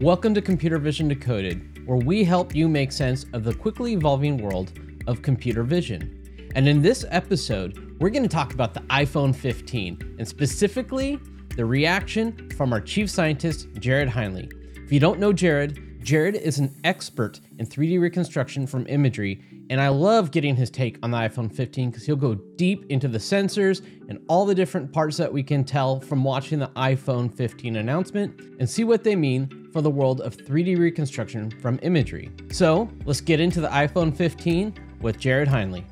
Welcome to Computer Vision Decoded, where we help you make sense of the quickly evolving world of computer vision. And in this episode, we're going to talk about the iPhone 15 and specifically the reaction from our chief scientist, Jared Heinly. If you don't know Jared, Jared is an expert in 3D reconstruction from imagery, and I love getting his take on the iPhone 15 because he'll go deep into the sensors and all the different parts that we can tell from watching the iPhone 15 announcement and see what they mean for the world of 3D reconstruction from imagery. So let's get into the iPhone 15 with Jared Heinly.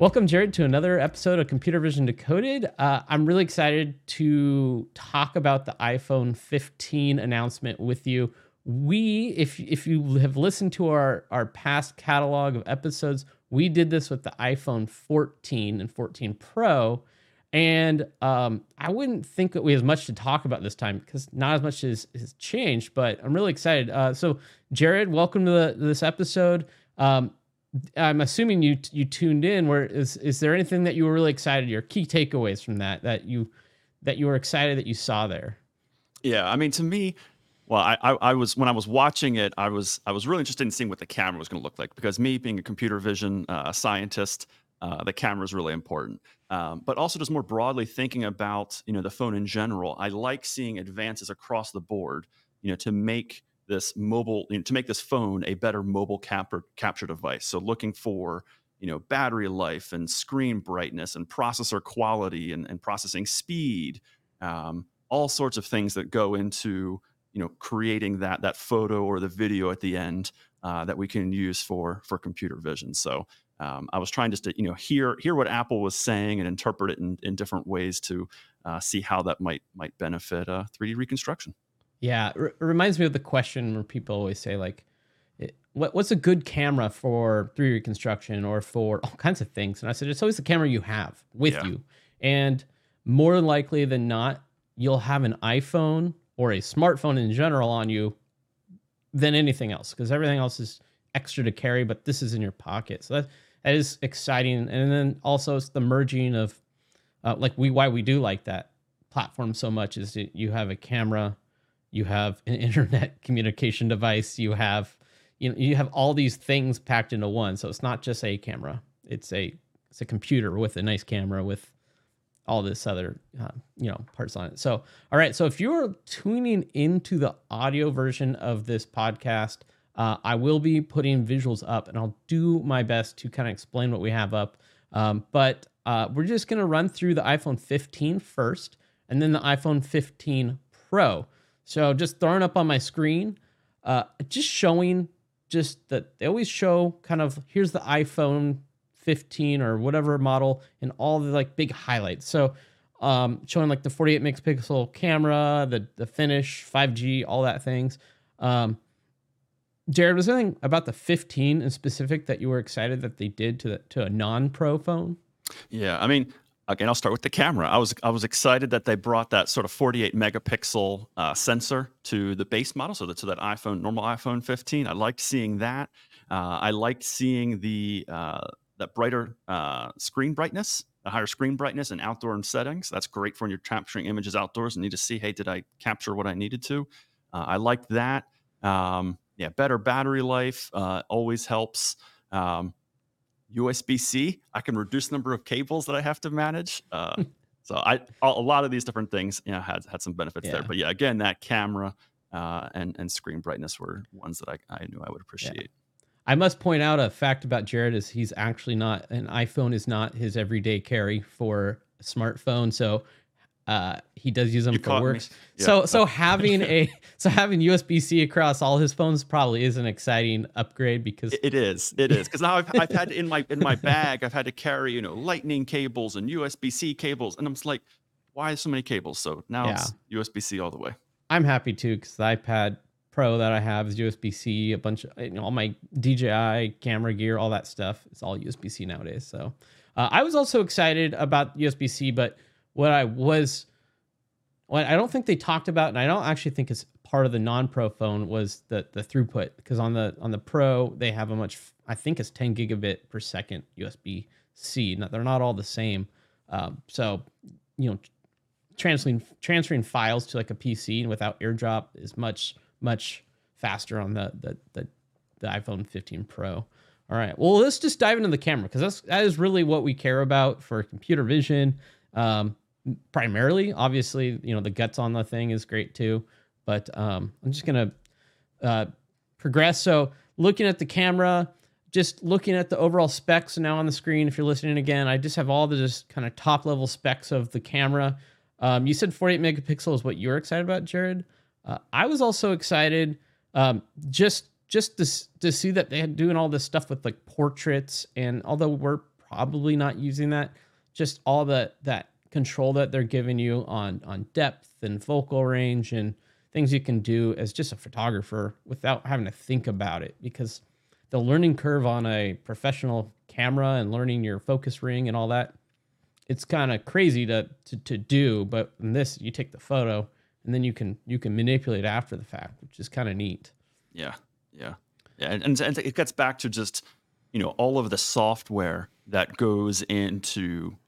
Welcome, Jared, to another episode of Computer Vision Decoded. Uh, I'm really excited to talk about the iPhone 15 announcement with you. We, if if you have listened to our our past catalog of episodes, we did this with the iPhone 14 and 14 Pro, and um, I wouldn't think that we have much to talk about this time because not as much has, has changed, but I'm really excited. Uh, so, Jared, welcome to the, this episode. Um, I'm assuming you you tuned in. Where is is there anything that you were really excited? Your key takeaways from that that you that you were excited that you saw there? Yeah, I mean, to me, well, I, I, I was when I was watching it, I was I was really interested in seeing what the camera was going to look like because me being a computer vision uh, scientist, uh, the camera is really important. Um, but also just more broadly thinking about you know the phone in general, I like seeing advances across the board. You know, to make this mobile you know, to make this phone a better mobile capture capture device. So looking for you know battery life and screen brightness and processor quality and, and processing speed, um, all sorts of things that go into you know creating that that photo or the video at the end uh, that we can use for for computer vision. So um, I was trying just to you know hear hear what Apple was saying and interpret it in, in different ways to uh, see how that might might benefit uh, 3D reconstruction. Yeah, it reminds me of the question where people always say like, "What what's a good camera for 3D reconstruction or for all kinds of things?" And I said it's always the camera you have with yeah. you, and more likely than not, you'll have an iPhone or a smartphone in general on you than anything else because everything else is extra to carry, but this is in your pocket. So that that is exciting. And then also it's the merging of uh, like we why we do like that platform so much is that you have a camera, you have an internet communication device, you have you know you have all these things packed into one. So it's not just a camera; it's a it's a computer with a nice camera with all this other uh, you know parts on it. So all right, so if you're tuning into the audio version of this podcast uh, I will be putting visuals up and I'll do my best to kind of explain what we have up. Um, but uh, we're just going to run through the iPhone 15 first and then the iPhone 15 Pro. So just throwing up on my screen, uh, just showing just that they always show kind of here's the iPhone 15 or whatever model and all the like big highlights. So um, showing like the 48 megapixel camera, the the finish, 5G, all that things. Um, Jared, was there anything about the 15 in specific that you were excited that they did to the, to a non-pro phone? Yeah, I mean, again, I'll start with the camera. I was I was excited that they brought that sort of 48 megapixel uh, sensor to the base model, so that to that iPhone normal iPhone 15. I liked seeing that. Uh, I liked seeing the uh, that brighter uh, screen brightness, the higher screen brightness in outdoor settings. That's great for when you're capturing images outdoors and need to see, hey, did I capture what I needed to? Uh, I liked that. Um, yeah, better battery life uh, always helps. Um, USB C, I can reduce the number of cables that I have to manage. Uh, so I a lot of these different things, you know, had had some benefits yeah. there. But yeah, again, that camera uh, and and screen brightness were ones that I, I knew I would appreciate. Yeah. I must point out a fact about Jared is he's actually not an iPhone is not his everyday carry for a smartphone. So uh, he does use them you for work. Yeah. So so having a so having USB C across all his phones probably is an exciting upgrade because it is it is because now I've, I've had in my in my bag I've had to carry you know lightning cables and USB C cables and I'm just like why so many cables so now yeah. it's USB C all the way. I'm happy too because the iPad Pro that I have is USB C. A bunch of you know, all my DJI camera gear, all that stuff. It's all USB C nowadays. So uh, I was also excited about USB C, but what I was, what I don't think they talked about, and I don't actually think it's part of the non-pro phone was the the throughput because on the on the pro they have a much I think it's 10 gigabit per second USB C. Now, they're not all the same, um, so you know transferring transferring files to like a PC and without AirDrop is much much faster on the the the, the iPhone 15 Pro. All right. Well, let's just dive into the camera because that's that is really what we care about for computer vision. Um, primarily, obviously, you know the guts on the thing is great too. But um, I'm just gonna uh, progress. So looking at the camera, just looking at the overall specs now on the screen. If you're listening again, I just have all the just kind of top level specs of the camera. Um, you said 48 megapixel is what you're excited about, Jared. Uh, I was also excited um, just just to, to see that they had doing all this stuff with like portraits and although we're probably not using that, just all the that control that they're giving you on on depth and focal range and things you can do as just a photographer without having to think about it because the learning curve on a professional camera and learning your focus ring and all that it's kind of crazy to, to to do but in this you take the photo and then you can you can manipulate after the fact which is kind of neat. Yeah yeah. Yeah and, and, and it gets back to just you know all of the software that goes into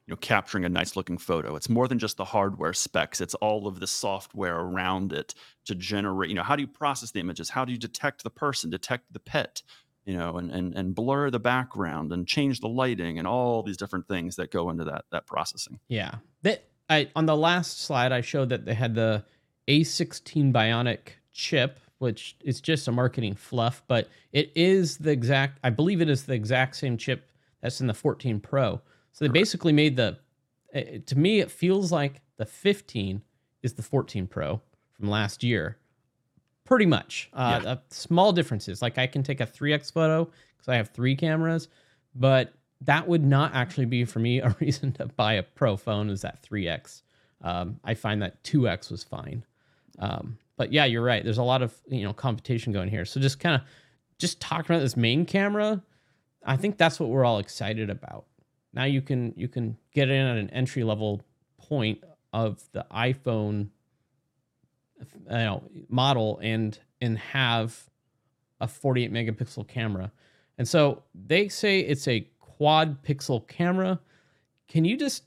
you know capturing a nice looking photo. It's more than just the hardware specs. It's all of the software around it to generate you know how do you process the images? How do you detect the person detect the pet you know, and, and, and blur the background and change the lighting and all these different things that go into that, that processing. Yeah. That I, on the last slide, I showed that they had the A16 Bionic chip, which is just a marketing fluff, but it is the exact, I believe it is the exact same chip that's in the 14 Pro. So they basically made the, to me, it feels like the 15 is the 14 Pro from last year pretty much. Uh, yeah. uh, small differences. Like I can take a 3x photo because I have three cameras, but that would not actually be for me a reason to buy a pro phone is that 3x. Um, I find that 2x was fine. Um, but yeah, you're right. There's a lot of you know competition going here. So just kind of just talking about this main camera, I think that's what we're all excited about. Now you can you can get in at an entry level point of the iPhone you know, model and and have a 48 megapixel camera. And so they say it's a quad pixel camera. Can you just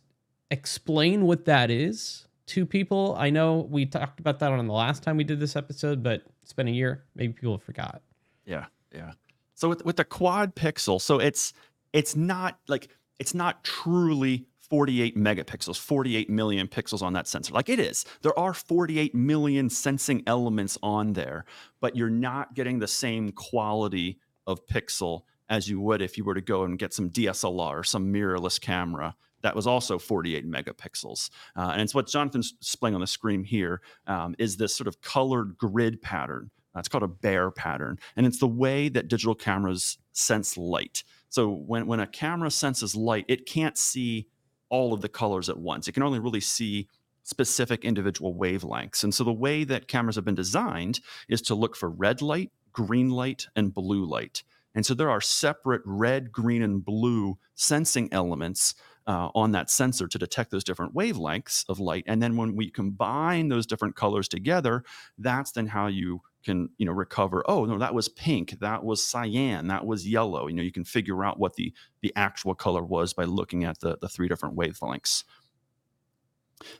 explain what that is to people? I know we talked about that on the last time we did this episode, but it's been a year. Maybe people have forgot. Yeah, yeah. So with with the quad pixel, so it's it's not like it's not truly 48 megapixels, 48 million pixels on that sensor. Like it is. There are 48 million sensing elements on there, but you're not getting the same quality of pixel as you would if you were to go and get some DSLR or some mirrorless camera that was also 48 megapixels. Uh, and it's what Jonathan's displaying on the screen here um, is this sort of colored grid pattern. Uh, it's called a Bayer pattern. And it's the way that digital cameras sense light. So when, when a camera senses light, it can't see all of the colors at once. It can only really see specific individual wavelengths. And so the way that cameras have been designed is to look for red light, green light, and blue light. And so there are separate red, green, and blue sensing elements uh, on that sensor to detect those different wavelengths of light. And then when we combine those different colors together, that's then how you can you know recover oh no that was pink that was cyan that was yellow you know you can figure out what the the actual color was by looking at the the three different wavelengths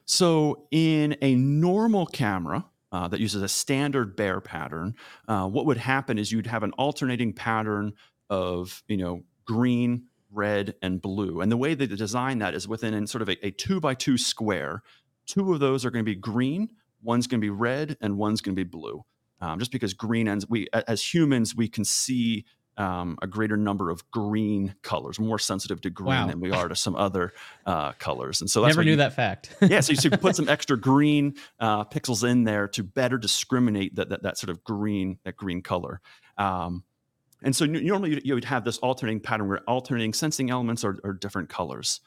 so in a normal camera uh, that uses a standard Bayer pattern uh, what would happen is you'd have an alternating pattern of you know green red and blue and the way they design that is within sort of a, a two by two square two of those are going to be green one's going to be red and one's going to be blue um, just because green ends we as humans we can see um, a greater number of green colors, more sensitive to green wow. than we are to some other uh, colors. And so that's never knew you, that fact. yeah, so you, so put some extra green uh, pixels in there to better discriminate that, that, that sort of green that green color. Um, and so normally you would have this alternating pattern where alternating sensing elements are, are different colors.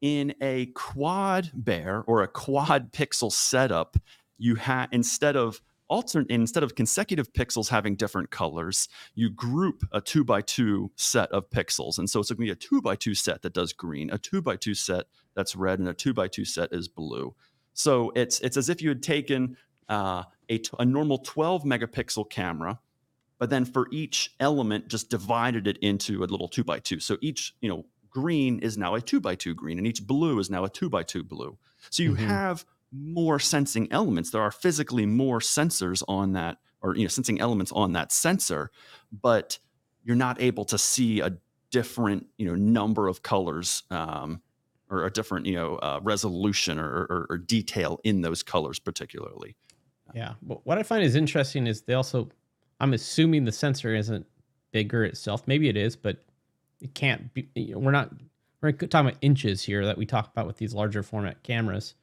In a quad Bayer or a quad pixel setup, you have instead of alternate instead of consecutive pixels having different colors, you group a two by two set of pixels. And so it's going to be a two by two set that does green, a two by two set that's red, and a two by two set is blue. So it's it's as if you had taken uh, a, a normal 12 megapixel camera, but then for each element just divided it into a little two by two. So each you know green is now a two by two green, and each blue is now a two by two blue. So you mm-hmm. have more sensing elements. There are physically more sensors on that or you know sensing elements on that sensor, but you're not able to see a different you know number of colors um, or a different you know uh, resolution or, or, or, detail in those colors particularly. Yeah, but what I find is interesting is they also, I'm assuming the sensor isn't bigger itself. Maybe it is, but it can't be. You know, we're not we're talking about inches here that we talk about with these larger format cameras.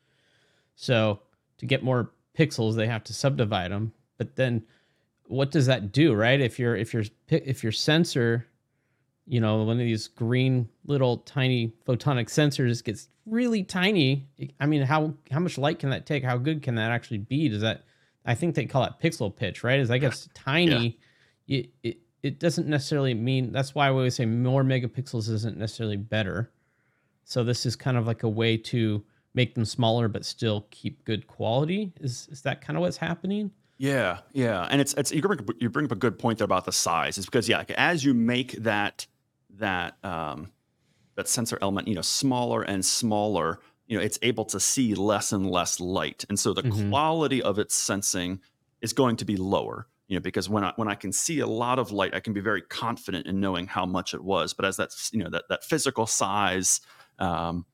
So to get more pixels, they have to subdivide them. But then, what does that do, right? If your if your if your sensor, you know, one of these green little tiny photonic sensors gets really tiny, I mean, how how much light can that take? How good can that actually be? Does that I think they call it pixel pitch, right? As that gets tiny, yeah. it, it it doesn't necessarily mean that's why we always say more megapixels isn't necessarily better. So this is kind of like a way to make them smaller but still keep good quality. Is is that kind of what's happening? Yeah, yeah, and it's it's you bring you bring up a good point there about the size. Is because yeah, as you make that that um, that sensor element you know smaller and smaller, you know it's able to see less and less light, and so the mm-hmm. quality of its sensing is going to be lower you know because when i when i can see a lot of light i can be very confident in knowing how much it was. But as that's you know that that physical size um,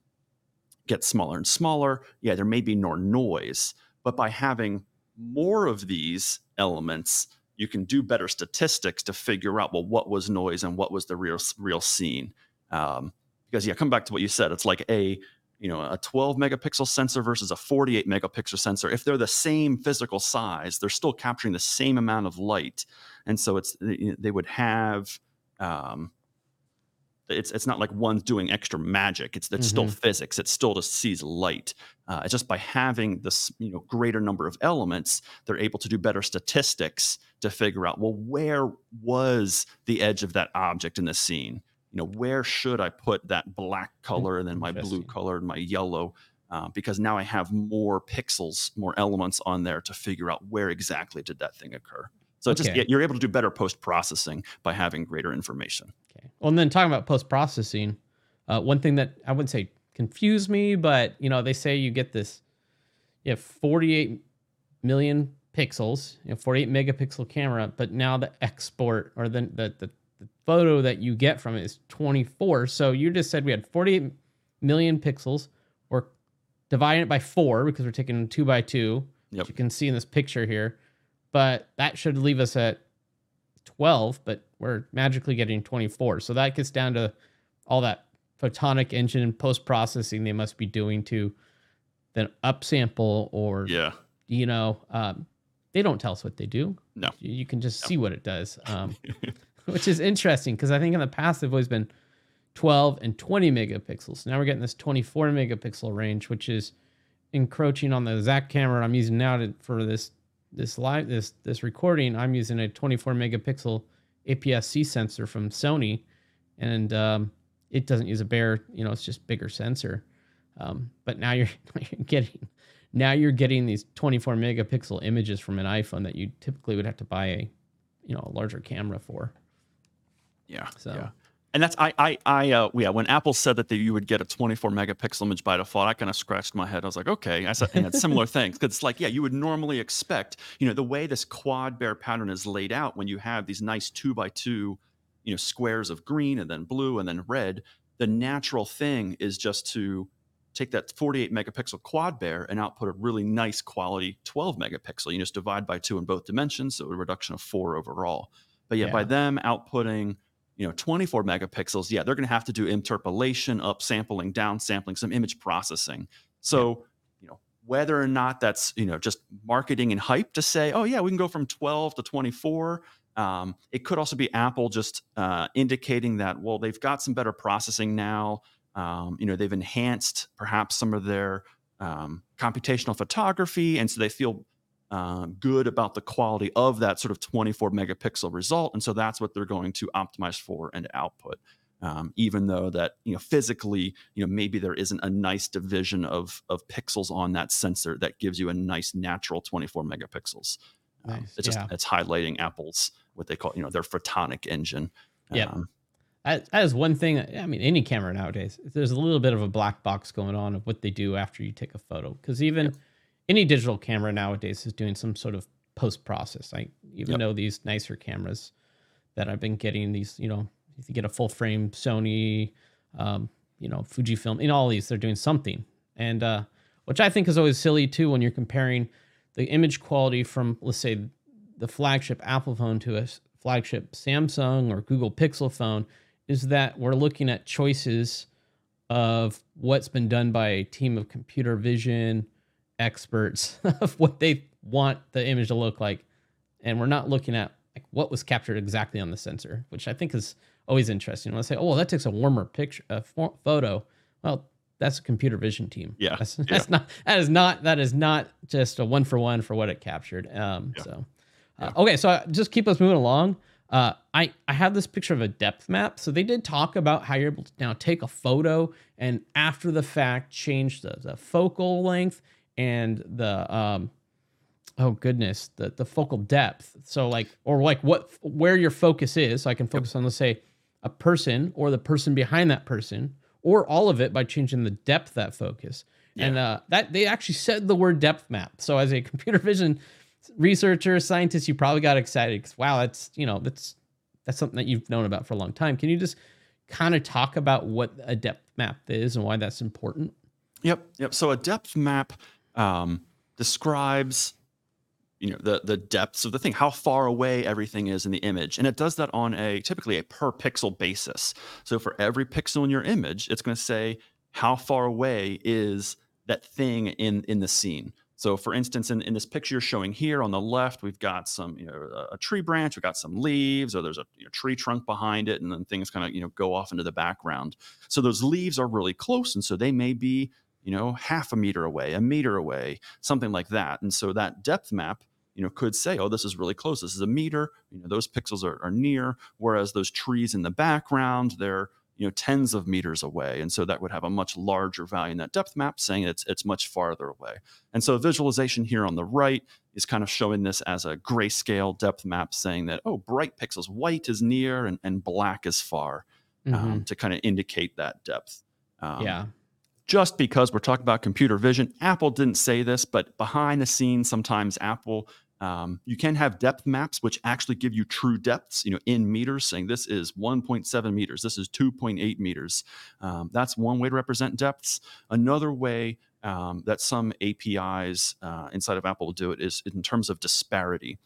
gets smaller and smaller yeah there may be more noise. But by having more of these elements you can do better statistics to figure out well what was noise and what was the real real scene. Um, because yeah come back to what you said it's like a you know a 12 megapixel sensor versus a 48 megapixel sensor if they're the same physical size they're still capturing the same amount of light. And so it's they would have um, it's it's not like one's doing extra magic. It's it's mm-hmm. still physics. It still just sees light. Uh, it's just by having this you know greater number of elements they're able to do better statistics to figure out well where was the edge of that object in the scene you know, where should I put that black color and then my blue color and my yellow? Uh, because now I have more pixels, more elements on there to figure out where exactly did that thing occur. So okay. just you're able to do better post processing by having greater information. Okay. Well, and then talking about post processing, uh, one thing that I wouldn't say confused me, but you know, they say you get this, you have 48 million pixels, you know, 48 megapixel camera, but now the export or the the, the the photo that you get from it is 24. So you just said we had 48 million pixels. We're dividing it by four because we're taking two by two. Yep. you can see in this picture here. But that should leave us at 12, but we're magically getting 24. So that gets down to all that photonic engine post processing they must be doing to then upsample or, yeah, you know, um, they don't tell us what they do. No, you can just no. see what it does. Um, which is interesting because I think in the past they've always been 12 and 20 megapixels. Now we're getting this 24 megapixel range, which is encroaching on the Zach camera I'm using now to, for this this live this this recording. I'm using a 24 megapixel APS-C sensor from Sony, and um, it doesn't use a Bayer. You know, it's just bigger sensor. Um, but now you're, you're getting now you're getting these 24 megapixel images from an iPhone that you typically would have to buy a you know a larger camera for. Yeah. So. Yeah. And that's I I I uh yeah when Apple said that you would get a 24 megapixel image by default I kind of scratched my head I was like okay I said and it's similar things because it's like yeah you would normally expect you know the way this quad Bayer pattern is laid out when you have these nice two by two you know squares of green and then blue and then red the natural thing is just to take that 48 megapixel quad Bayer and output a really nice quality 12 megapixel you just divide by two in both dimensions so a reduction of four overall but yeah, yeah. by them outputting you know 24 megapixels yeah they're going to have to do interpolation upsampling downsampling some image processing so yeah. you know whether or not that's you know just marketing and hype to say oh yeah we can go from 12 to 24 um, it could also be apple just uh, indicating that well they've got some better processing now um, you know they've enhanced perhaps some of their um, computational photography and so they feel uh, good about the quality of that sort of 24 megapixel result. And so that's what they're going to optimize for and output. Um, even though that you know physically you know maybe there isn't a nice division of of pixels on that sensor that gives you a nice natural 24 megapixels um, nice. um, it's just yeah. it's highlighting apple's what they call you know their photonic engine yeah um, that is one thing i mean any camera nowadays there's a little bit of a black box going on of what they do after you take a photo because even any digital camera nowadays is doing some sort of post process. I even Yep. though these nicer cameras that I've been getting, these you know, if you get a full frame Sony, um, you know, Fujifilm, in all these, they're doing something, and uh, which I think is always silly too when you're comparing the image quality from let's say the flagship Apple phone to a flagship Samsung or Google Pixel phone is that we're looking at choices of what's been done by a team of computer vision experts of what they want the image to look like and we're not looking at like what was captured exactly on the sensor which i think is always interesting let's say oh well, that takes a warmer picture a photo well that's a computer vision team Yeah, that's, yeah. that's not that is not that is not just a one for one for what it captured um Yeah. so uh, okay so uh, just keep us moving along uh, I, I have this picture of a depth map. So they did talk about how you're able to now take a photo and after the fact change the, the focal length and the um oh goodness the the focal depth. So like or like what where your focus is. So I can focus on let's say a person or the person behind that person or all of it by changing the depth of that focus. And uh, that they actually said the word depth map. So as a computer vision researcher, scientist, you probably got excited because wow, that's you know that's that's something that you've known about for a long time. Can you just kind of talk about what a depth map is and why that's important? Yep, yep. So a depth map um, describes, you know, the the depths of the thing, how far away everything is in the image, and it does that on a typically a per pixel basis. So for every pixel in your image, it's going to say how far away is that thing in in the scene. So for instance, in, in this picture you're showing here on the left, we've got some, you know, a- tree branch, we've got some leaves, or there's a you know, tree trunk behind it, and then things kind of, you know, go off into the background. So those leaves are really close, and so they may be you know, half a meter away, a meter away, something like that. And so that depth map, you know, could say, oh, this is really close. This is a meter. You know, those pixels are, are near, whereas those trees in the background, they're, you know, tens of meters away. And so that would have a much larger value in that depth map, saying it's it's much farther away. And so visualization here on the right is kind of showing this as a grayscale depth map, saying that, oh, bright pixels, white is near and, and black is far, um, to kind of indicate that depth. Um, yeah. Just because we're talking about computer vision. Apple didn't say this, but behind the scenes, sometimes Apple, um, you can have depth maps which actually give you true depths, you know, in meters, saying this is 1.7 meters, this is 2.8 meters. Um, that's one way to represent depths. Another way um, that some APIs uh, inside of Apple do it is in terms of disparity.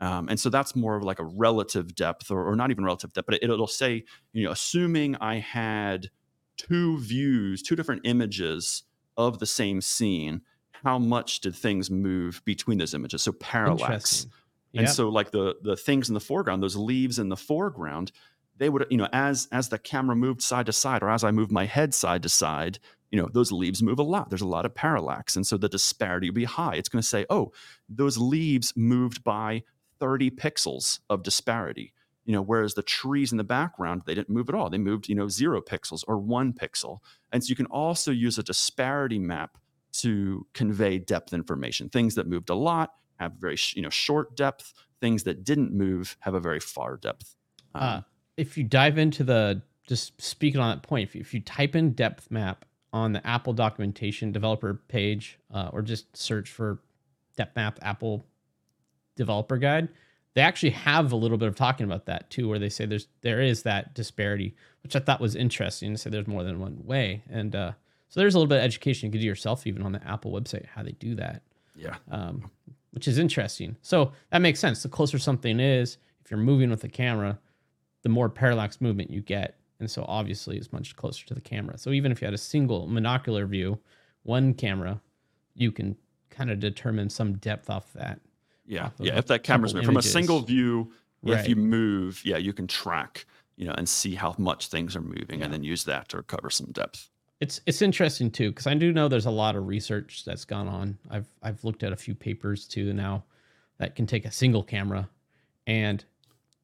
Um, and so that's more of like a relative depth, or, or not even relative depth, but it, it'll say, you know, assuming I had two views, two different images of the same scene, how much did things move between those images? So parallax. Interesting. And so like the the things in the foreground, those leaves in the foreground, they would, you know, as as the camera moved side to side or as I moved my head side to side, you know, those leaves move a lot. There's a lot of parallax. And so the disparity would be high. It's going to say, oh, those leaves moved by 30 pixels of disparity. You know, whereas the trees in the background, they didn't move at all. They moved, you know, zero pixels or one pixel. And so you can also use a disparity map to convey depth information. Things that moved a lot have very, you know, short depth. Things that didn't move have a very far depth. Um, Uh, if you dive into the just speaking on that point, if you, if you type in depth map on the Apple documentation developer page, uh, or just search for depth map Apple developer guide, they actually have a little bit of talking about that too, where they say there's there is that disparity, which I thought was interesting to say there's more than one way, and uh, so there's a little bit of education you could do yourself even on the Apple website how they do that yeah. um, which is interesting. So that makes sense. The closer something is, if you're moving with the camera, the more parallax movement you get. And so obviously it's much closer to the camera. So even if you had a single monocular view, one camera, you can kind of determine some depth off that. Yeah, yeah. If that camera's moving from a single view, if you move, yeah, you can track, you know, and see how much things are moving, Yeah. and then use that to recover some depth. It's it's interesting too because I do know there's a lot of research that's gone on. I've I've looked at a few papers too now that can take a single camera and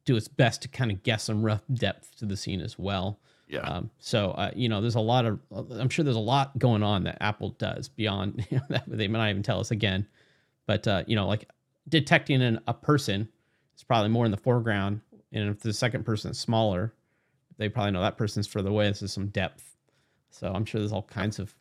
do its best to kind of guess some rough depth to the scene as well. Yeah, Um, so uh, you know, there's a lot of I'm sure there's a lot going on that Apple does beyond you know, that they might not even tell us again. But uh, you know, like detecting an, a person is probably more in the foreground, and if the second person is smaller, they probably know that person's further away. This is some depth. So I'm sure there's all kinds of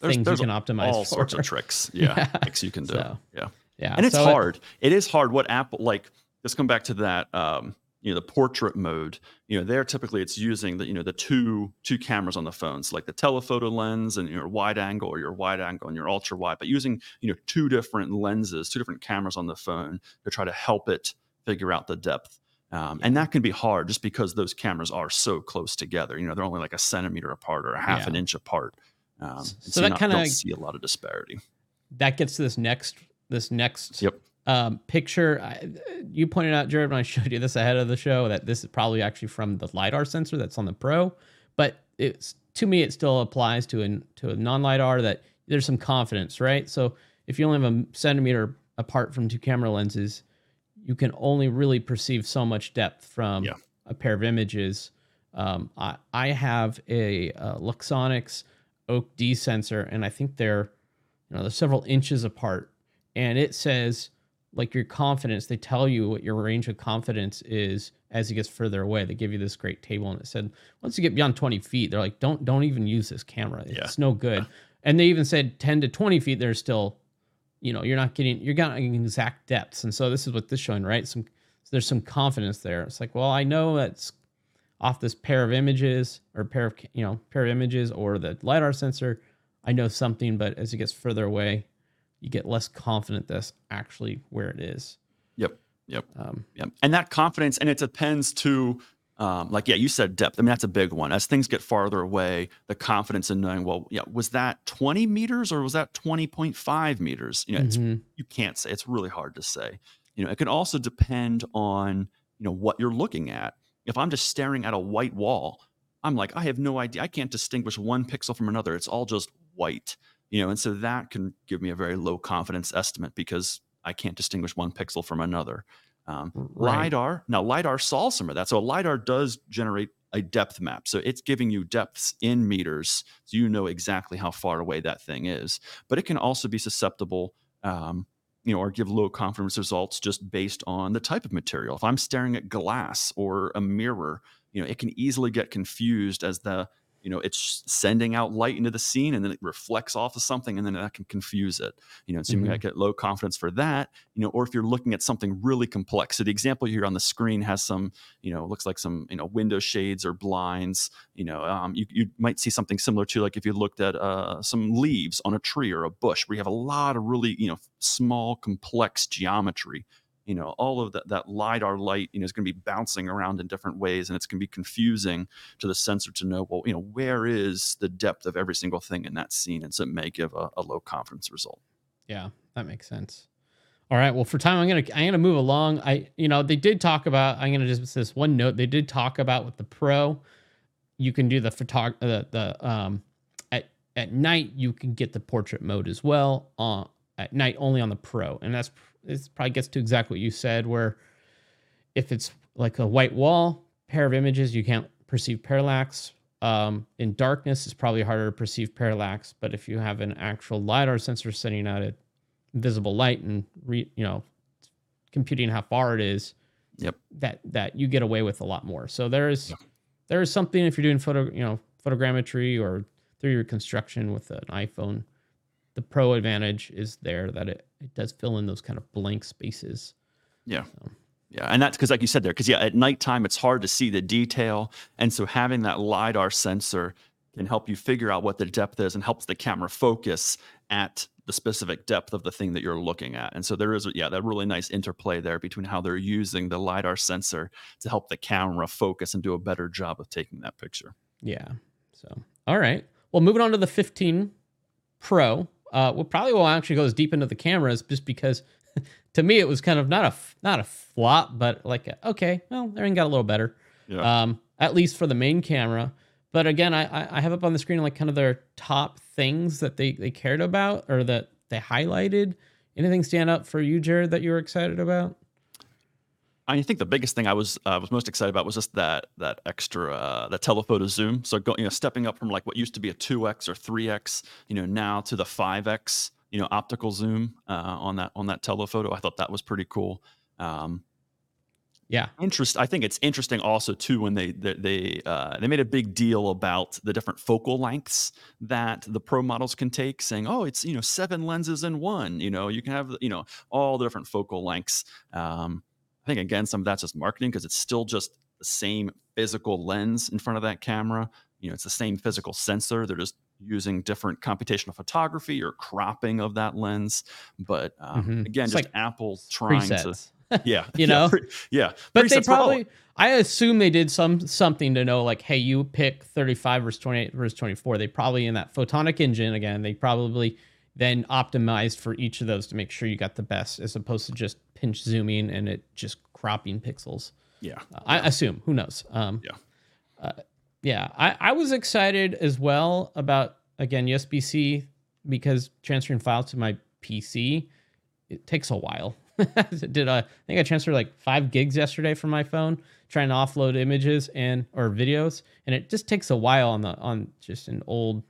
there's, things there's you can optimize all for. sorts of tricks. Yeah, Yeah. tricks you can do. So. Yeah, Yeah, and it's so it- hard. it is hard. What Apple like? Let's come back to that. Um, you know, the portrait mode. You know, there typically it's using the you know the two two cameras on the phone so like the telephoto lens and your wide angle or your wide angle and your ultra wide, but using you know two different lenses, two different cameras on the phone to try to help it figure out the depth. Um, and that can be hard just because those cameras are so close together. You know, they're only like a centimeter apart or a half an inch apart. Um, S- and so that kinda- don't see a lot of disparity. that gets to this next this next Yep. Um, picture. I, you pointed out, Jared, when I showed you this ahead of the show, that this is probably actually from the lidar sensor that's on the Pro. But it's to me, it still applies to an to a non lidar that there's some confidence, right? So if you only have a centimeter apart from two camera lenses, you can only really perceive so much depth from Yeah. a pair of images. Um, I, I have a, uh Luxonis Oak D sensor, and I think they're you know they're several inches apart, and it says like your confidence. They tell you what your range of confidence is as it gets further away. They give you this great table, and it said once you get beyond twenty feet, they're like don't don't even use this camera. It's Yeah. no good. And they even said ten to twenty feet. They're still you know you're not getting you're not getting exact depths and so this is what this showing right some there's some confidence there it's like well i know that's off this pair of images or pair of you know pair of images or the lidar sensor i know something but as it gets further away you get less confident that's actually where it is Yep. Yep. um, Yeah, and that confidence, and it depends to, um, like, yeah, you said depth. I mean, that's a big one. As things get farther away, the confidence in knowing, well, yeah, was that 20 meters or was that 20.5 meters? You know, it's, mhm. you can't say. It's really hard to say. You know, it can also depend on, you know, what you're looking at. If I'm just staring at a white wall, I'm like, I have no idea. I can't distinguish one pixel from another. It's all just white. You know, and so that can give me a very low confidence estimate because I can't distinguish one pixel from another. Um, Right. LiDAR, now LiDAR solves some of that. So a LiDAR does generate a depth map. So it's giving you depths in meters. So you know exactly how far away that thing is. But it can also be susceptible, um, you know, or give low confidence results just based on the type of material. If I'm staring at glass or a mirror, you know, it can easily get confused as the, you know, it's sending out light into the scene and then it reflects off of something and then that can confuse it. You know, so you Mhm. might get low confidence for that, you know, or if you're looking at something really complex. So the example here on the screen has some, you know, looks like some, you know, window shades or blinds. You know, um, you, you might see something similar to like if you looked at uh, some leaves on a tree or a bush where you have a lot of really, you know, small, complex geometry. You know, all of that, that LiDAR light, you know, is going to be bouncing around in different ways and it's going to be confusing to the sensor to know, well, you know, where is the depth of every single thing in that scene? And so it may give a, a low confidence result. Yeah, that makes sense. All right. Well, for time, I'm gonna I'm gonna move along. I you know they did talk about. I'm gonna just this one note. They did talk about with the Pro, you can do the photog the the um at at night you can get the portrait mode as well. Uh, at night only on the Pro, and that's it probably gets to exactly what you said. Where if it's like a white wall pair of images, you can't perceive parallax. Um, in darkness, it's probably harder to perceive parallax. But if you have an actual lidar sensor sending out a visible light and re, you know computing how far it is Yep. that that you get away with a lot more so there is there is something if you're doing photo you know photogrammetry or 3d reconstruction with an iphone the pro advantage is there that it, it does fill in those kind of blank spaces Yeah. So- Yeah. And that's because, like you said there, because, yeah, at nighttime, it's hard to see the detail. And so having that LiDAR sensor can help you figure out what the depth is and helps the camera focus at the specific depth of the thing that you're looking at. And so there is, yeah, that really nice interplay there between how they're using the LiDAR sensor to help the camera focus and do a better job of taking that picture. yeah so all right well moving on to the 15 pro uh we'll probably won't actually go as deep into the cameras just because to me it was kind of not a not a flop but like a, okay well everything got a little better Yeah. um, at least for the main camera. But again, I, I- I have up on the screen like kind of their top things that they, they cared about or that they highlighted. Anything stand up for you, Jared, that you were excited about? I think the biggest thing I was uh, was most excited about was just that that extra uh, that telephoto zoom. So go, you know, stepping up from like what used to be a two x or three x, you know, now to the five x, you know, optical zoom uh, on that on that telephoto. I thought that was pretty cool. Um, Yeah. Interest. I think it's interesting also too when they they they, uh, they made a big deal about the different focal lengths that the pro models can take, saying, "Oh, it's you know seven lenses in one. You know, you can have you know all the different focal lengths." Um, I think again, some of that's just marketing because it's still just the same physical lens in front of that camera. You know, it's the same physical sensor. They're just using different computational photography or cropping of that lens. But um, mm-hmm. again, it's just like Apple trying presets. to yeah you know yeah but they probably i assume they did some something to know like hey you pick 35 versus 28 versus 24 they probably in that photonic engine again they probably then optimized for each of those to make sure you got the best as opposed to just pinch zooming and it just cropping pixels. Yeah, uh, i assume who knows? Um yeah. uh, yeah I, I was excited as well about again usb-c because transferring files to my pc it takes a while. Did I think I transferred like five gigs yesterday from my phone trying to offload images and or videos, and it just takes a while on the on just an old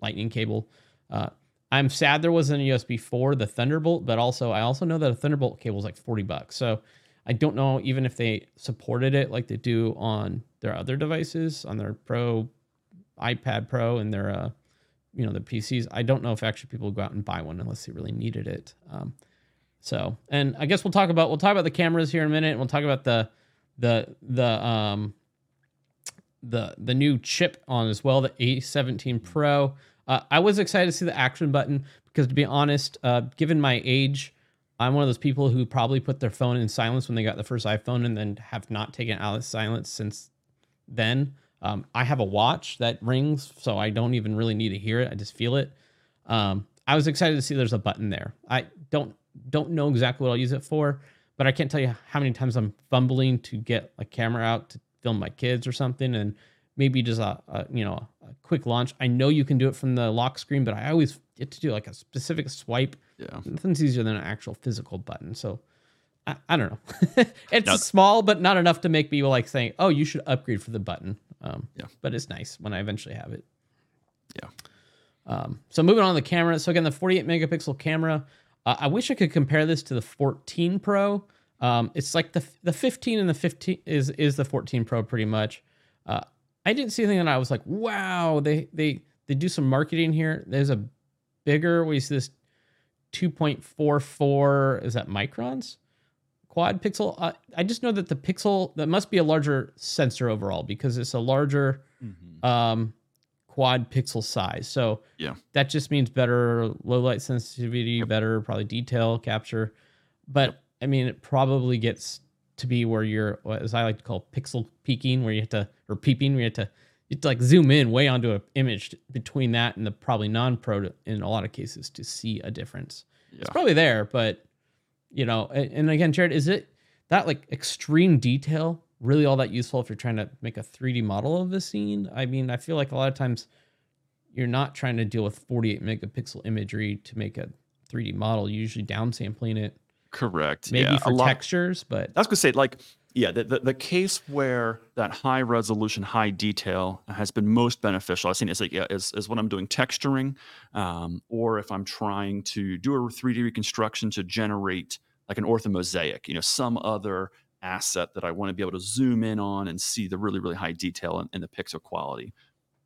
lightning cable. Uh, I'm sad there wasn't a USB 4, the Thunderbolt, but also I also know that a Thunderbolt cable is like 40 bucks. So I don't know even if they supported it like they do on their other devices, on their Pro, iPad Pro, and their uh, you know, their PCs. I don't know if actually people go out and buy one unless they really needed it. Um, so, and I guess we'll talk about we'll talk about the cameras here in a minute. and we'll talk about the the the um the the new chip on as well, the A17 Pro. Uh, I was excited to see the action button because, to be honest, uh, given my age, I'm one of those people who probably put their phone in silence when they got the first iPhone and then have not taken out of silence since then. Um, I have a watch that rings, so I don't even really need to hear it. I just feel it. Um, I was excited to see there's a button there. I don't don't know exactly what I'll use it for, but I can't tell you how many times I'm fumbling to get a camera out to film my kids or something, and maybe just a, a you know a quick launch. I know you can do it from the lock screen, but I always get to do like a specific swipe. Yeah, nothing's easier than an actual physical button. So I, I don't know. it's now, small, but not enough to make me like saying, "Oh, you should upgrade for the button." Um, yeah, but it's nice when I eventually have it. Yeah. Um, so moving on to the camera. So again, the 48 megapixel camera. Uh, I wish I could compare this to the 14 Pro. Um, it's like the the 15 and the 15 is is the 14 Pro pretty much. Uh, I didn't see anything that I was like, wow, they they they do some marketing here. There's a bigger, we see this 2.44 is that microns quad pixel. Uh, I just know that the pixel that must be a larger sensor overall because it's a larger mm-hmm. um, quad pixel size. So yeah, that just means better low light sensitivity, yep. better probably detail capture. But yep. I mean, it probably gets to be where you're, as I like to call pixel peaking, where you have to, or peeping, where you have to, you have to like zoom in way onto an image between that and the probably non-pro in a lot of cases to see a difference. Yeah. It's probably there, but you know, and, and again, Jared, is it that like extreme detail really all that useful if you're trying to make a 3D model of the scene. I mean, I feel like a lot of times you're not trying to deal with 48 megapixel imagery to make a 3D model. You're usually downsampling it. Correct. Maybe yeah, for textures, but I was gonna say like yeah, the, the, the, case where that high resolution, high detail has been most beneficial, I've seen is, like, yeah, is, is when I'm doing texturing, um, or if I'm trying to do a 3D reconstruction to generate like an orthomosaic, you know, some other asset that I want to be able to zoom in on and see the really, really high detail and the pixel quality.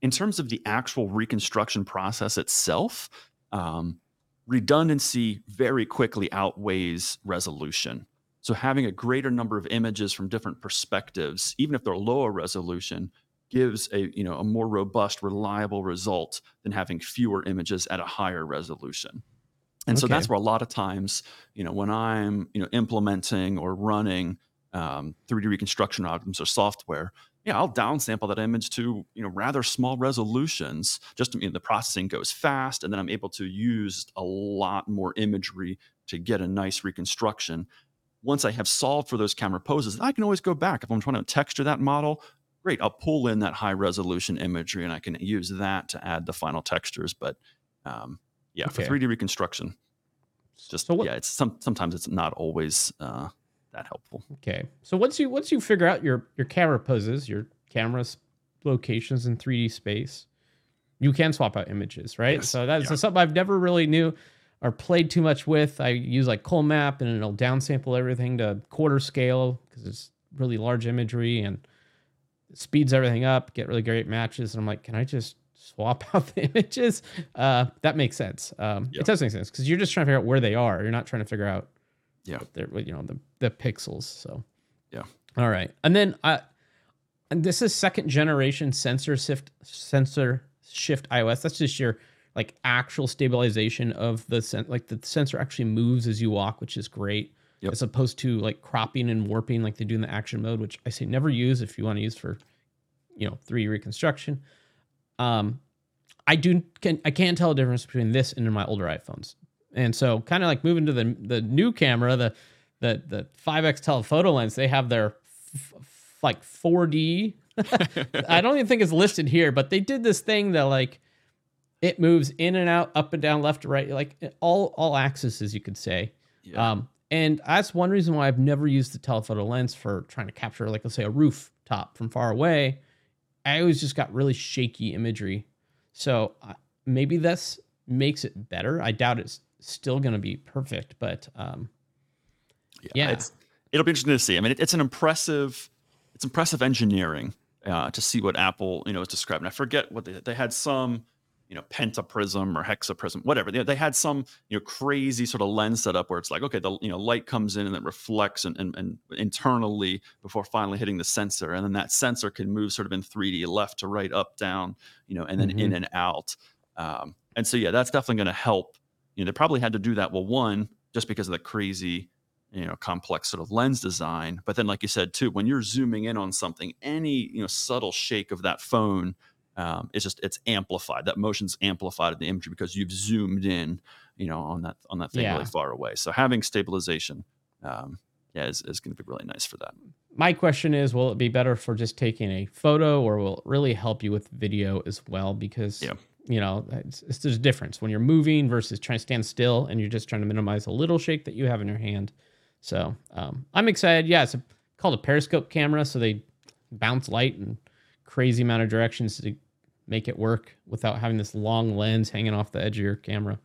In terms of the actual reconstruction process itself, um, redundancy very quickly outweighs resolution. So having a greater number of images from different perspectives, even if they're lower resolution, gives a you know a more robust, reliable result than having fewer images at a higher resolution. And okay. so that's where a lot of times, you know, when I'm you know implementing or running um, 3D reconstruction algorithms or software, yeah, I'll downsample that image to you know rather small resolutions. Just to, you know, the processing goes fast, and then I'm able to use a lot more imagery to get a nice reconstruction. Once I have solved for those camera poses, I can always go back if I'm trying to texture that model. Great, I'll pull in that high resolution imagery, and I can use that to add the final textures. But um, yeah, okay. for 3D reconstruction, just so what, yeah, it's some sometimes it's not always. Uh, that helpful. Okay. So once you once you figure out your your camera poses, your camera's locations in 3D space, you can swap out images, right? Yes. So that's yeah. something I've never really knew or played too much with. I use like Colmap and it'll downsample everything to quarter scale because it's really large imagery and speeds everything up, get really great matches. And I'm like, can I just swap out the images? Uh, that makes sense. Um, It does make sense because you're just trying to figure out where they are. You're not trying to figure out, yeah, they're you know the the pixels. So yeah, all right. And then I, and this is second generation sensor shift sensor shift OIS. That's just your like actual stabilization of the sen- like the sensor actually moves as you walk, which is great. Yep. As opposed to like cropping and warping like they do in the action mode, which I say never use if you want to use for, you know, 3D reconstruction. Um, I do can I can't tell a difference between this and my older iPhones. And so kind of like moving to the the new camera, the the the 5x telephoto lens, they have their f- f- like 4D. I don't even think it's listed here, but they did this thing that like it moves in and out, up and down, left to right, like all all axes, as you could say. Yeah. Um, and that's one reason why I've never used the telephoto lens for trying to capture, like let's say, a rooftop from far away. I always just got really shaky imagery. So uh, maybe this makes it better. I doubt it's still going to be perfect, but um, yeah, yeah. It's, it'll be interesting to see. I mean, it, it's an impressive, it's impressive engineering uh, to see what Apple, you know, is describing. I forget what they, they had some, you know, pentaprism or hexaprism, whatever. They, they had some, you know, crazy sort of lens setup where it's like, okay, the you know light comes in and it reflects and, and, and internally before finally hitting the sensor, and then that sensor can move sort of in 3D, left to right, up, down, you know, and then mm-hmm. in and out. Um, and so yeah, that's definitely going to help. You know, they probably had to do that. Well, one, just because of the crazy you know complex sort of lens design but then like you said too when you're zooming in on something any you know subtle shake of that phone um, it's just it's amplified that motion's amplified in the imagery because you've zoomed in you know on that on that thing yeah. really far away so having stabilization um, yeah is, is going to be really nice for that my question is will it be better for just taking a photo or will it really help you with video as well because yeah. You know it's, it's, there's a difference when you're moving versus trying to stand still and you're just trying to minimize a little shake that you have in your hand so um, I'm excited. Yeah, it's a, called a periscope camera, so they bounce light in crazy amount of directions to make it work without having this long lens hanging off the edge of your camera.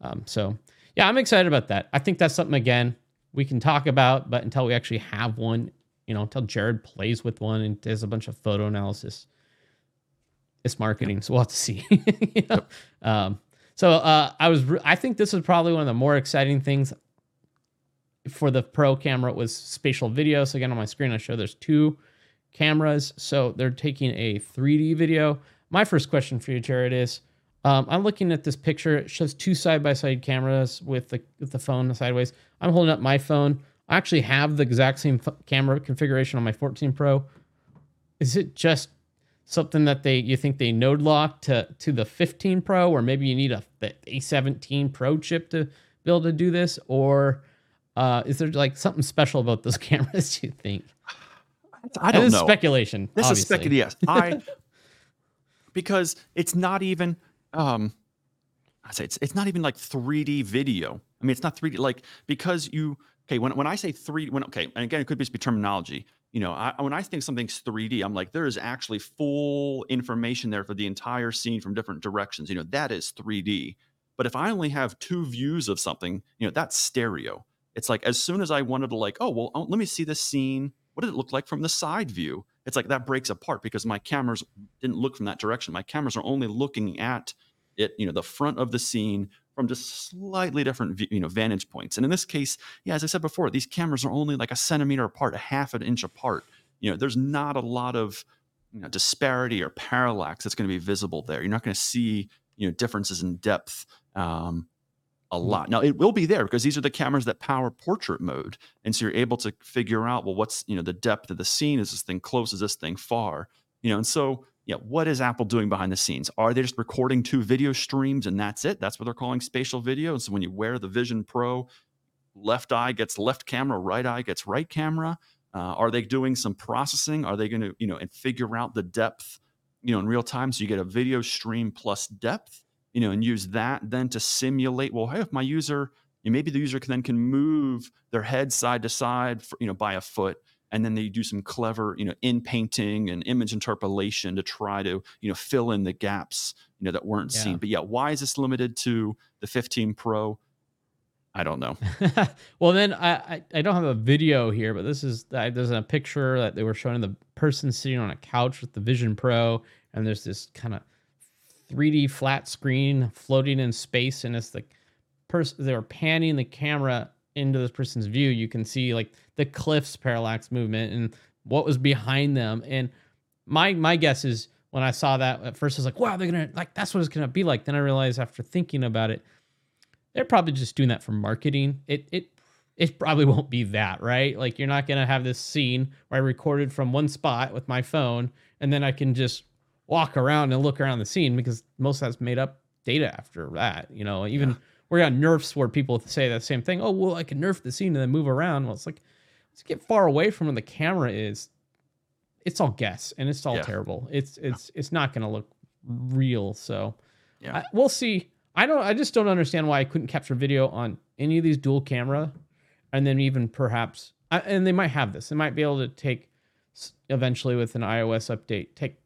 Um, so yeah, I'm excited about that. I think that's something again we can talk about, but until we actually have one, you know, until Jared plays with one and does a bunch of photo analysis, it's marketing. So we'll have to see. you know? um, so uh, I was, re- I think this is probably one of the more exciting things for the pro camera it was spatial video. So again on my screen i show there's two cameras. So they're taking a 3d video. My first question for you jared is um, i'm looking at this picture. It shows two side-by-side cameras with the with the phone sideways. I'm holding up my phone. I actually have the exact same f- camera configuration on my 14 pro. Is it just something that they you think they node lock to to the 15 pro or maybe you need a the a17 pro chip to be able to do this or uh, is there like something special about those cameras? Do you think? I don't this know. Is speculation. This obviously. is speculation. Yes, I because it's not even. Um, I say it's it's not even like 3D video. I mean, it's not 3D like because you okay when when I say 3 when okay and again it could just be terminology. You know, I, when I think something's 3D, I'm like there is actually full information there for the entire scene from different directions. You know, that is 3D. But if I only have two views of something, you know, that's stereo it's like as soon as I wanted to like, oh well, oh, let me see this scene. What did it look like from the side view? It's like that breaks apart because my cameras didn't look from that direction. My cameras are only looking at it, you know, the front of the scene from just slightly different, you know, vantage points. And in this case, yeah, as I said before, these cameras are only like a centimeter apart, a half an inch apart. You know, there's not a lot of you know, disparity or parallax that's going to be visible there. You're not going to see, you know, differences in depth. Um, a mm-hmm. lot. Now it will be there because these are the cameras that power portrait mode, and so you're able to figure out well what's you know the depth of the scene. Is this thing close? Is this thing far? You know, and so yeah, what is Apple doing behind the scenes? Are they just recording two video streams and that's it? That's what they're calling spatial video. And so when you wear the Vision Pro, left eye gets left camera, right eye gets right camera. Uh, are they doing some processing? Are they going to you know and figure out the depth you know in real time so you get a video stream plus depth? you know, and use that then to simulate. Well, hey, if my user, you know, maybe the user can then can move their head side to side, for, you know, by a foot, and then they do some clever, you know, in painting and image interpolation to try to, you know, fill in the gaps, you know, that weren't yeah. seen. But yeah, why is this limited to the 15 Pro? I don't know. well, then I, I, I don't have a video here, but this is there's a picture that they were showing the person sitting on a couch with the Vision Pro, and there's this kind of 3D flat screen floating in space, and it's the person they were panning the camera into this person's view. You can see like the cliffs parallax movement and what was behind them. And my my guess is when I saw that at first, I was like, wow, they're gonna like that's what it's gonna be like. Then I realized after thinking about it they're probably just doing that for marketing. It it it probably won't be that, right? Like you're not gonna have this scene where I recorded from one spot with my phone and then I can just walk around and look around the scene because most of that's made up data after that. You know, even yeah. We're on NeRFs where people say that same thing. Oh, well, I can NeRF the scene and then move around. Well, it's like let's get far away from where the camera is. It's all guess and it's all yeah. terrible. It's it's yeah. it's not gonna look real. So yeah, I, we'll see. I don't. I just don't understand why I couldn't capture video on any of these dual camera, and then even perhaps, and they might have this. They might be able to take eventually with an iOS update, take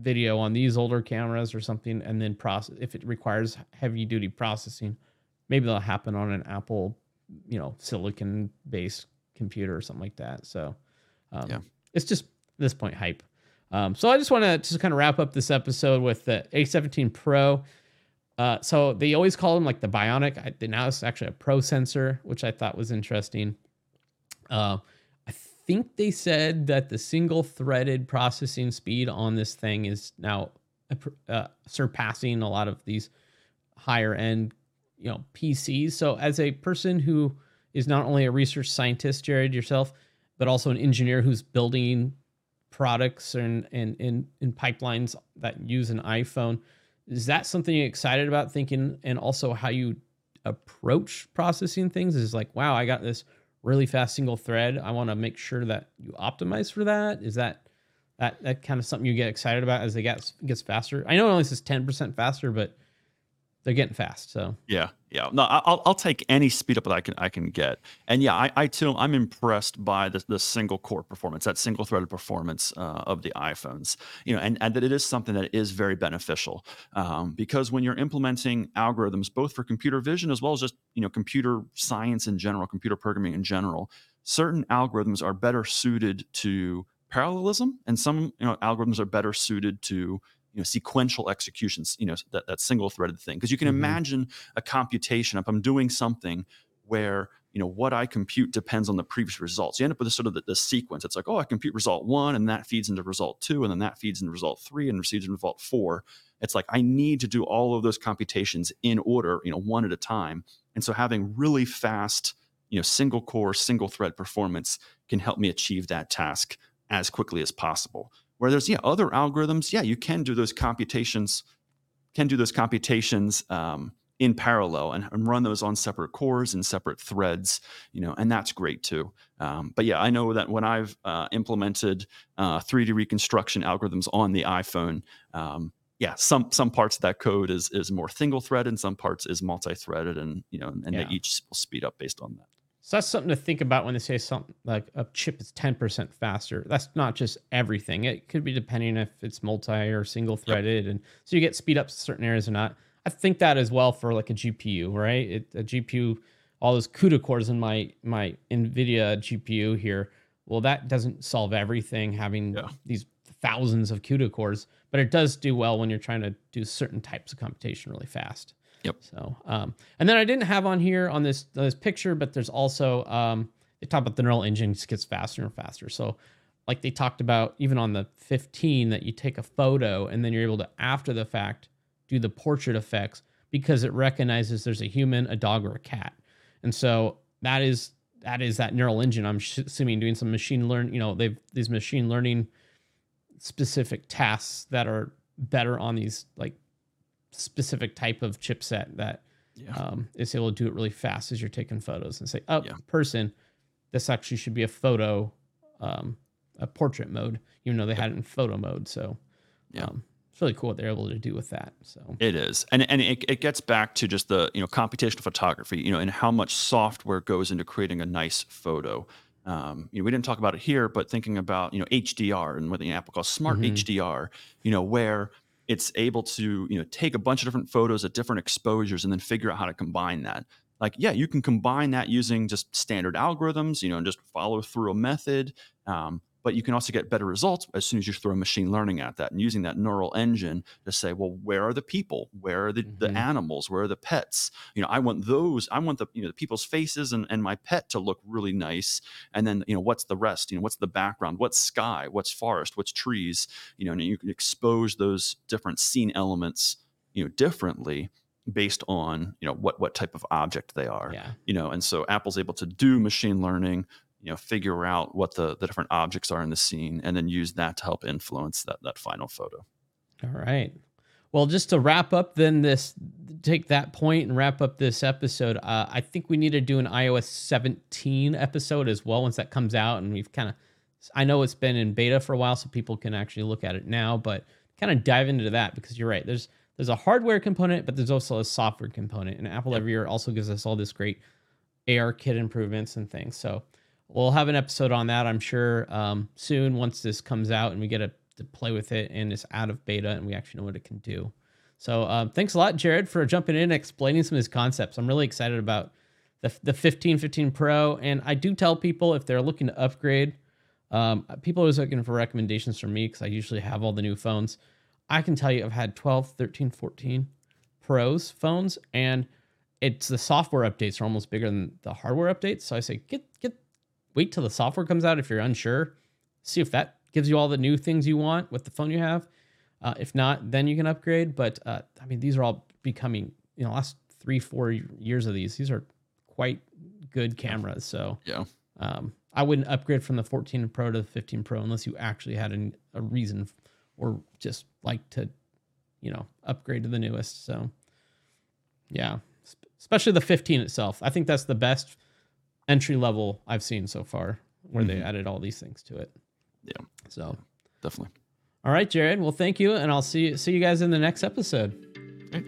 video on these older cameras or something, and then process if it requires heavy duty processing. Maybe that'll happen on an Apple, you know, silicon based computer or something like that. So, um, yeah, it's just this point hype. Um, so I just want to just kind of wrap up this episode with the A17 Pro. Uh, so they always call them like the Bionic. I, now it's actually a Pro sensor, which I thought was interesting. Uh, I think they said that the single threaded processing speed on this thing is now uh, surpassing a lot of these higher end, you know, PCs. So as a person who is not only a research scientist, Jared yourself, but also an engineer who's building products and and in, in pipelines that use an iPhone is that something you're excited about thinking? And also how you approach processing things is like wow i got this really fast single thread. I want to make sure that you optimize for that. Is that that that kind of something you get excited about as it gets gets faster? I know it only says 10% faster but they're getting fast. So yeah, yeah. No, I'll I'll take any speed up that I can I can get. And yeah, I, I too I'm impressed by the the single core performance, that single threaded performance uh, of the iPhones. You know, and and that it is something that is very beneficial um, because when you're implementing algorithms, both for computer vision as well as just you know computer science in general, computer programming in general, certain algorithms are better suited to parallelism, and some you know algorithms are better suited to you know sequential executions you know that, that single threaded thing. Because you can mm-hmm. imagine a computation if i'm doing something where you know what i compute depends on the previous results. You end up with this sort of the, the, sequence. It's like oh i compute result one and that feeds into result two and then that feeds into result three and feeds into result four. It's like i need to do all of those computations in order you know one at a time. And so having really fast you know single core single thread performance can help me achieve that task as quickly as possible where there's yeah other algorithms yeah you can do those computations can do those computations um, in parallel and, and, run those on separate cores and separate threads you know and that's great too um, but yeah i know that when i've uh, implemented uh, 3d reconstruction algorithms on the iphone um, yeah some some parts of that code is is more single threaded and some parts is multi-threaded and you know and yeah. they each will speed up based on that so that's something to think about when they say something like a chip is 10% faster. That's not just everything. It could be depending if it's multi or single threaded. Yep. And so you get speed ups in certain areas or not. I think that as well for like a GPU, right? It, a GPU, all those CUDA cores in my my NVIDIA GPU here. Well, that doesn't solve everything having yeah. these thousands of CUDA cores, but it does do well when you're trying to do certain types of computation really fast. Yep. So, um, and then I didn't have on here on this this picture, but there's also um, they talk about the neural engine just gets faster and faster. So, like they talked about even on the 15 that you take a photo and then you're able to after the fact do the portrait effects because it recognizes there's a human, a dog, or a cat, and so that is that is that neural engine. I'm assuming doing some machine learn. You know, they've these machine learning specific tasks that are better on these like specific type of chipset that yeah. um, is able to do it really fast as you're taking photos and say, oh, yeah. person, this actually should be a photo, um, a portrait mode, even though they had it in photo mode. So, yeah. Um, it's really cool what they're able to do with that. So it is, and and it, it gets back to just the you know computational photography, you know, and how much software goes into creating a nice photo. Um, you know, we didn't talk about it here, but thinking about you know HDR and what the Apple calls smart mm-hmm. HDR, you know, where it's able to you know take a bunch of different photos at different exposures and then figure out how to combine that. Like yeah you can combine that using just standard algorithms you know and just follow through a method um, but you can also get better results as soon as you throw machine learning at that and using that neural engine to say well where are the people? Where are the, mm-hmm. the animals? Where are the pets? You know i want those i want the you know the people's faces and, and my pet to look really nice. And then you know what's the rest? You know what's the background? What's sky? What's forest? What's trees? You know and you can expose those different scene elements you know differently based on you know what what type of object they are yeah. you know? And so apple's able to do machine learning you know figure out what the, the different objects are in the scene and then use that to help influence that that final photo. All right. Well just to wrap up then this take that point and wrap up this episode uh, i think we need to do an ios 17 episode as well once that comes out and we've kind of i know it's been in beta for a while so people can actually look at it now but kind of dive into that because you're right. There's there's a hardware component but there's also a software component and apple every year also gives us all this great ARKit improvements and things. So we'll have an episode on that, I'm sure, um, soon once this comes out and we get a, to play with it and it's out of beta and we actually know what it can do. So um, thanks a lot, Jared, for jumping in and explaining some of his concepts. I'm really excited about the, the 15, 15 Pro. And I do tell people if they're looking to upgrade, um, people are always looking for recommendations from me because I usually have all the new phones. I can tell you I've had 12, 13, 14 Pros phones, and it's the software updates are almost bigger than the hardware updates. So I say get wait till the software comes out if you're unsure. See if that gives you all the new things you want with the phone you have. Uh, if not, then you can upgrade. But uh, I mean, these are all becoming, you know, last three, four years of these, these are quite good cameras. So yeah, um, I wouldn't upgrade from the 14 Pro to the 15 Pro unless you actually had an, a reason or just like to, you know, upgrade to the newest. So yeah, especially the 15 itself. I think that's the best entry level I've seen so far, where mm-hmm. they added all these things to it. Yeah. So definitely. All right, Jared. Well, thank you, and I'll see see you guys in the next episode.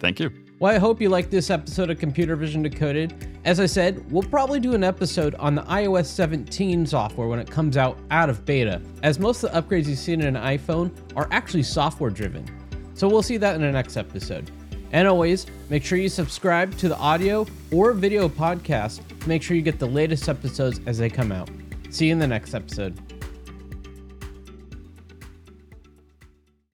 Thank you. Well, I hope you liked this episode of Computer Vision Decoded. As I said, we'll probably do an episode on the iOS 17 software when it comes out out of beta, as most of the upgrades you've seen in an iPhone are actually software driven. So we'll see that in the next episode. And always, make sure you subscribe to the audio or video podcast to make sure you get the latest episodes as they come out. See you in the next episode.